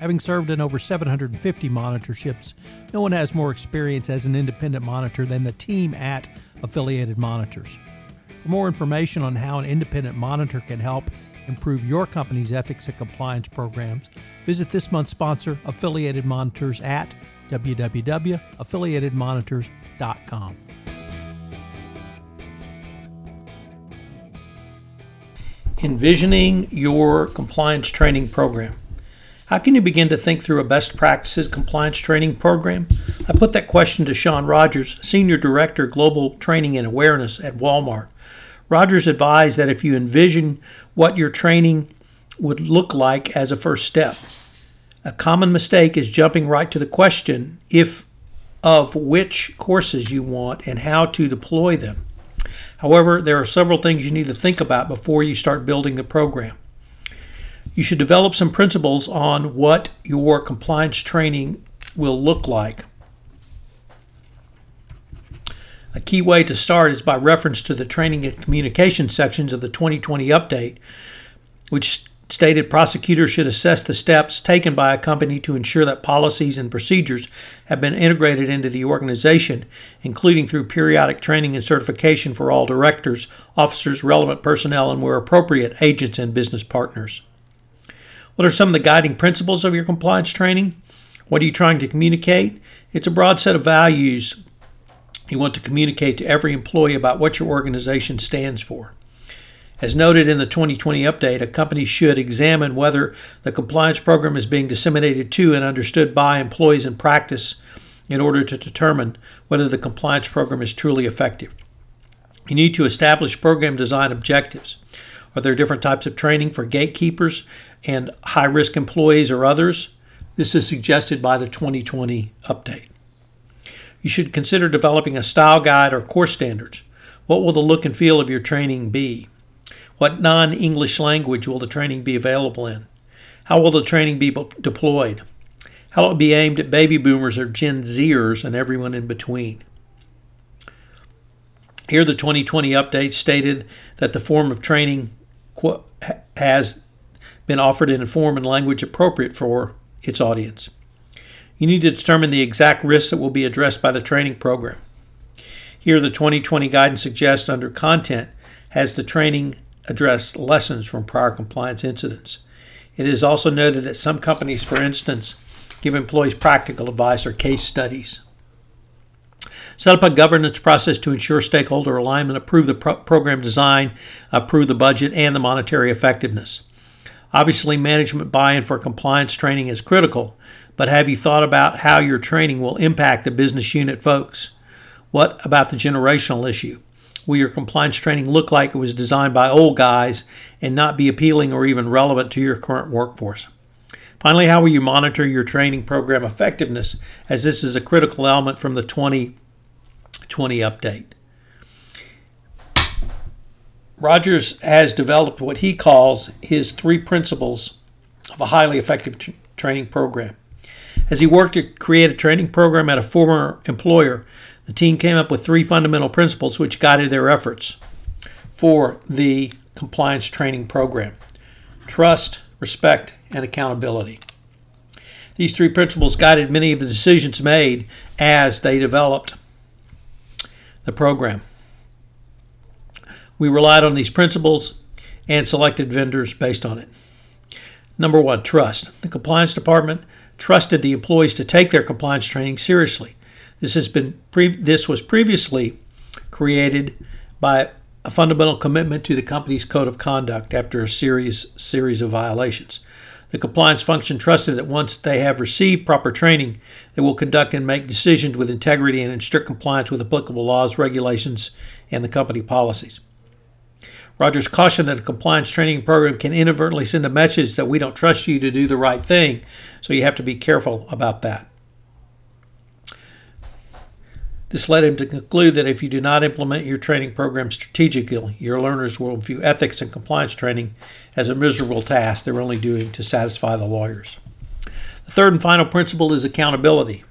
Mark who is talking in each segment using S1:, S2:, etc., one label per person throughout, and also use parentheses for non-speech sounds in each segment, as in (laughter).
S1: Having served in over 750 monitorships, no one has more experience as an independent monitor than the team at Affiliated Monitors. For more information on how an independent monitor can help improve your company's ethics and compliance programs, visit this month's sponsor, Affiliated Monitors, at www.affiliatedmonitors.com. Envisioning your compliance training program. How can you begin to think through a best practices compliance training program? I put that question to Sean Rogers, Senior Director, Global Training and Awareness at Walmart. Rogers advised that if you envision what your training would look like as a first step, a common mistake is jumping right to the question if of which courses you want and how to deploy them. However, there are several things you need to think about before you start building the program you should develop some principles on what your compliance training will look like. A key way to start is by reference to the training and communication sections of the 2020 update, which stated prosecutors should assess the steps taken by a company to ensure that policies and procedures have been integrated into the organization, including through periodic training and certification for all directors, officers, relevant personnel, and where appropriate, agents and business partners. What are some of the guiding principles of your compliance training? What are you trying to communicate? It's a broad set of values you want to communicate to every employee about what your organization stands for. As noted in the 2020 update, a company should examine whether the compliance program is being disseminated to and understood by employees in practice in order to determine whether the compliance program is truly effective. You need to establish program design objectives. Are there different types of training for gatekeepers and high risk employees or others? This is suggested by the 2020 update. You should consider developing a style guide or course standards. What will the look and feel of your training be? What non English language will the training be available in? How will the training be deployed? How will it be aimed at baby boomers or Gen Zers and everyone in between? Here, the 2020 update stated that the form of training has been offered in a form and language appropriate for its audience. You need to determine the exact risks that will be addressed by the training program. Here, the 2020 guidance suggests under content has the training address lessons from prior compliance incidents. It is also noted that some companies, for instance, give employees practical advice or case studies. Set up a governance process to ensure stakeholder alignment, approve the pro- program design, approve the budget, and the monetary effectiveness. Obviously, management buy in for compliance training is critical, but have you thought about how your training will impact the business unit folks? What about the generational issue? Will your compliance training look like it was designed by old guys and not be appealing or even relevant to your current workforce? Finally, how will you monitor your training program effectiveness as this is a critical element from the 2020 update? Rogers has developed what he calls his three principles of a highly effective training program. As he worked to create a training program at a former employer, the team came up with three fundamental principles which guided their efforts for the compliance training program trust, respect, and accountability. These three principles guided many of the decisions made as they developed the program. We relied on these principles and selected vendors based on it. Number one, trust. The compliance department trusted the employees to take their compliance training seriously. This has been pre- this was previously created by a fundamental commitment to the company's code of conduct after a series series of violations. The compliance function trusted that once they have received proper training, they will conduct and make decisions with integrity and in strict compliance with applicable laws, regulations, and the company policies. Rogers cautioned that a compliance training program can inadvertently send a message that we don't trust you to do the right thing, so you have to be careful about that. This led him to conclude that if you do not implement your training program strategically, your learners will view ethics and compliance training as a miserable task they're only doing to satisfy the lawyers. The third and final principle is accountability.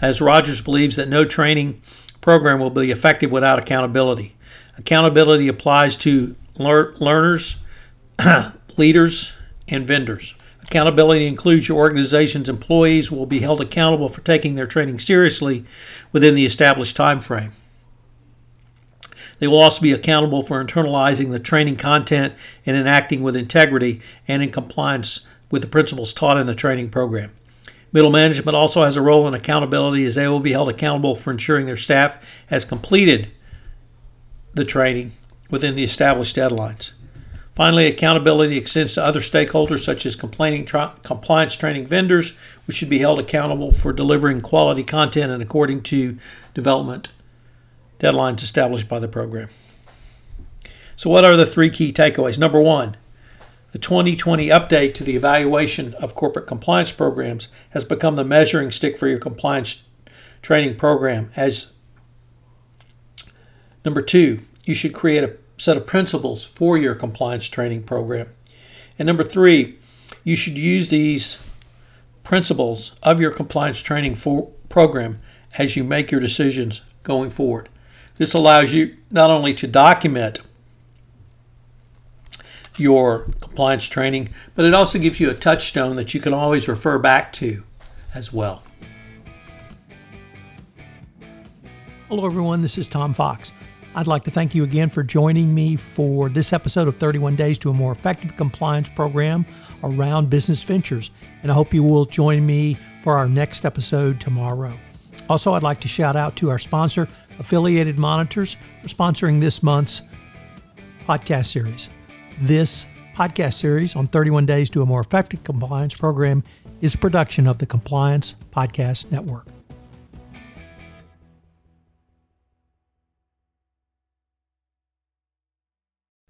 S1: As Rogers believes that no training program will be effective without accountability. Accountability applies to lear- learners, (clears throat) leaders, and vendors. Accountability includes your organization's employees will be held accountable for taking their training seriously within the established time frame. They will also be accountable for internalizing the training content and enacting with integrity and in compliance with the principles taught in the training program. Middle management also has a role in accountability as they will be held accountable for ensuring their staff has completed the training within the established deadlines. Finally, accountability extends to other stakeholders such as complaining tra- compliance training vendors, which should be held accountable for delivering quality content and according to development deadlines established by the program. So, what are the three key takeaways? Number one, the 2020 update to the evaluation of corporate compliance programs has become the measuring stick for your compliance training program. As number two, you should create a set of principles for your compliance training program. And number three, you should use these principles of your compliance training for, program as you make your decisions going forward. This allows you not only to document your compliance training, but it also gives you a touchstone that you can always refer back to as well. Hello, everyone. This is Tom Fox. I'd like to thank you again for joining me for this episode of 31 Days to a More Effective Compliance Program around business ventures. And I hope you will join me for our next episode tomorrow. Also, I'd like to shout out to our sponsor, Affiliated Monitors, for sponsoring this month's podcast series. This podcast series on 31 Days to a More Effective Compliance Program is production of the Compliance Podcast Network.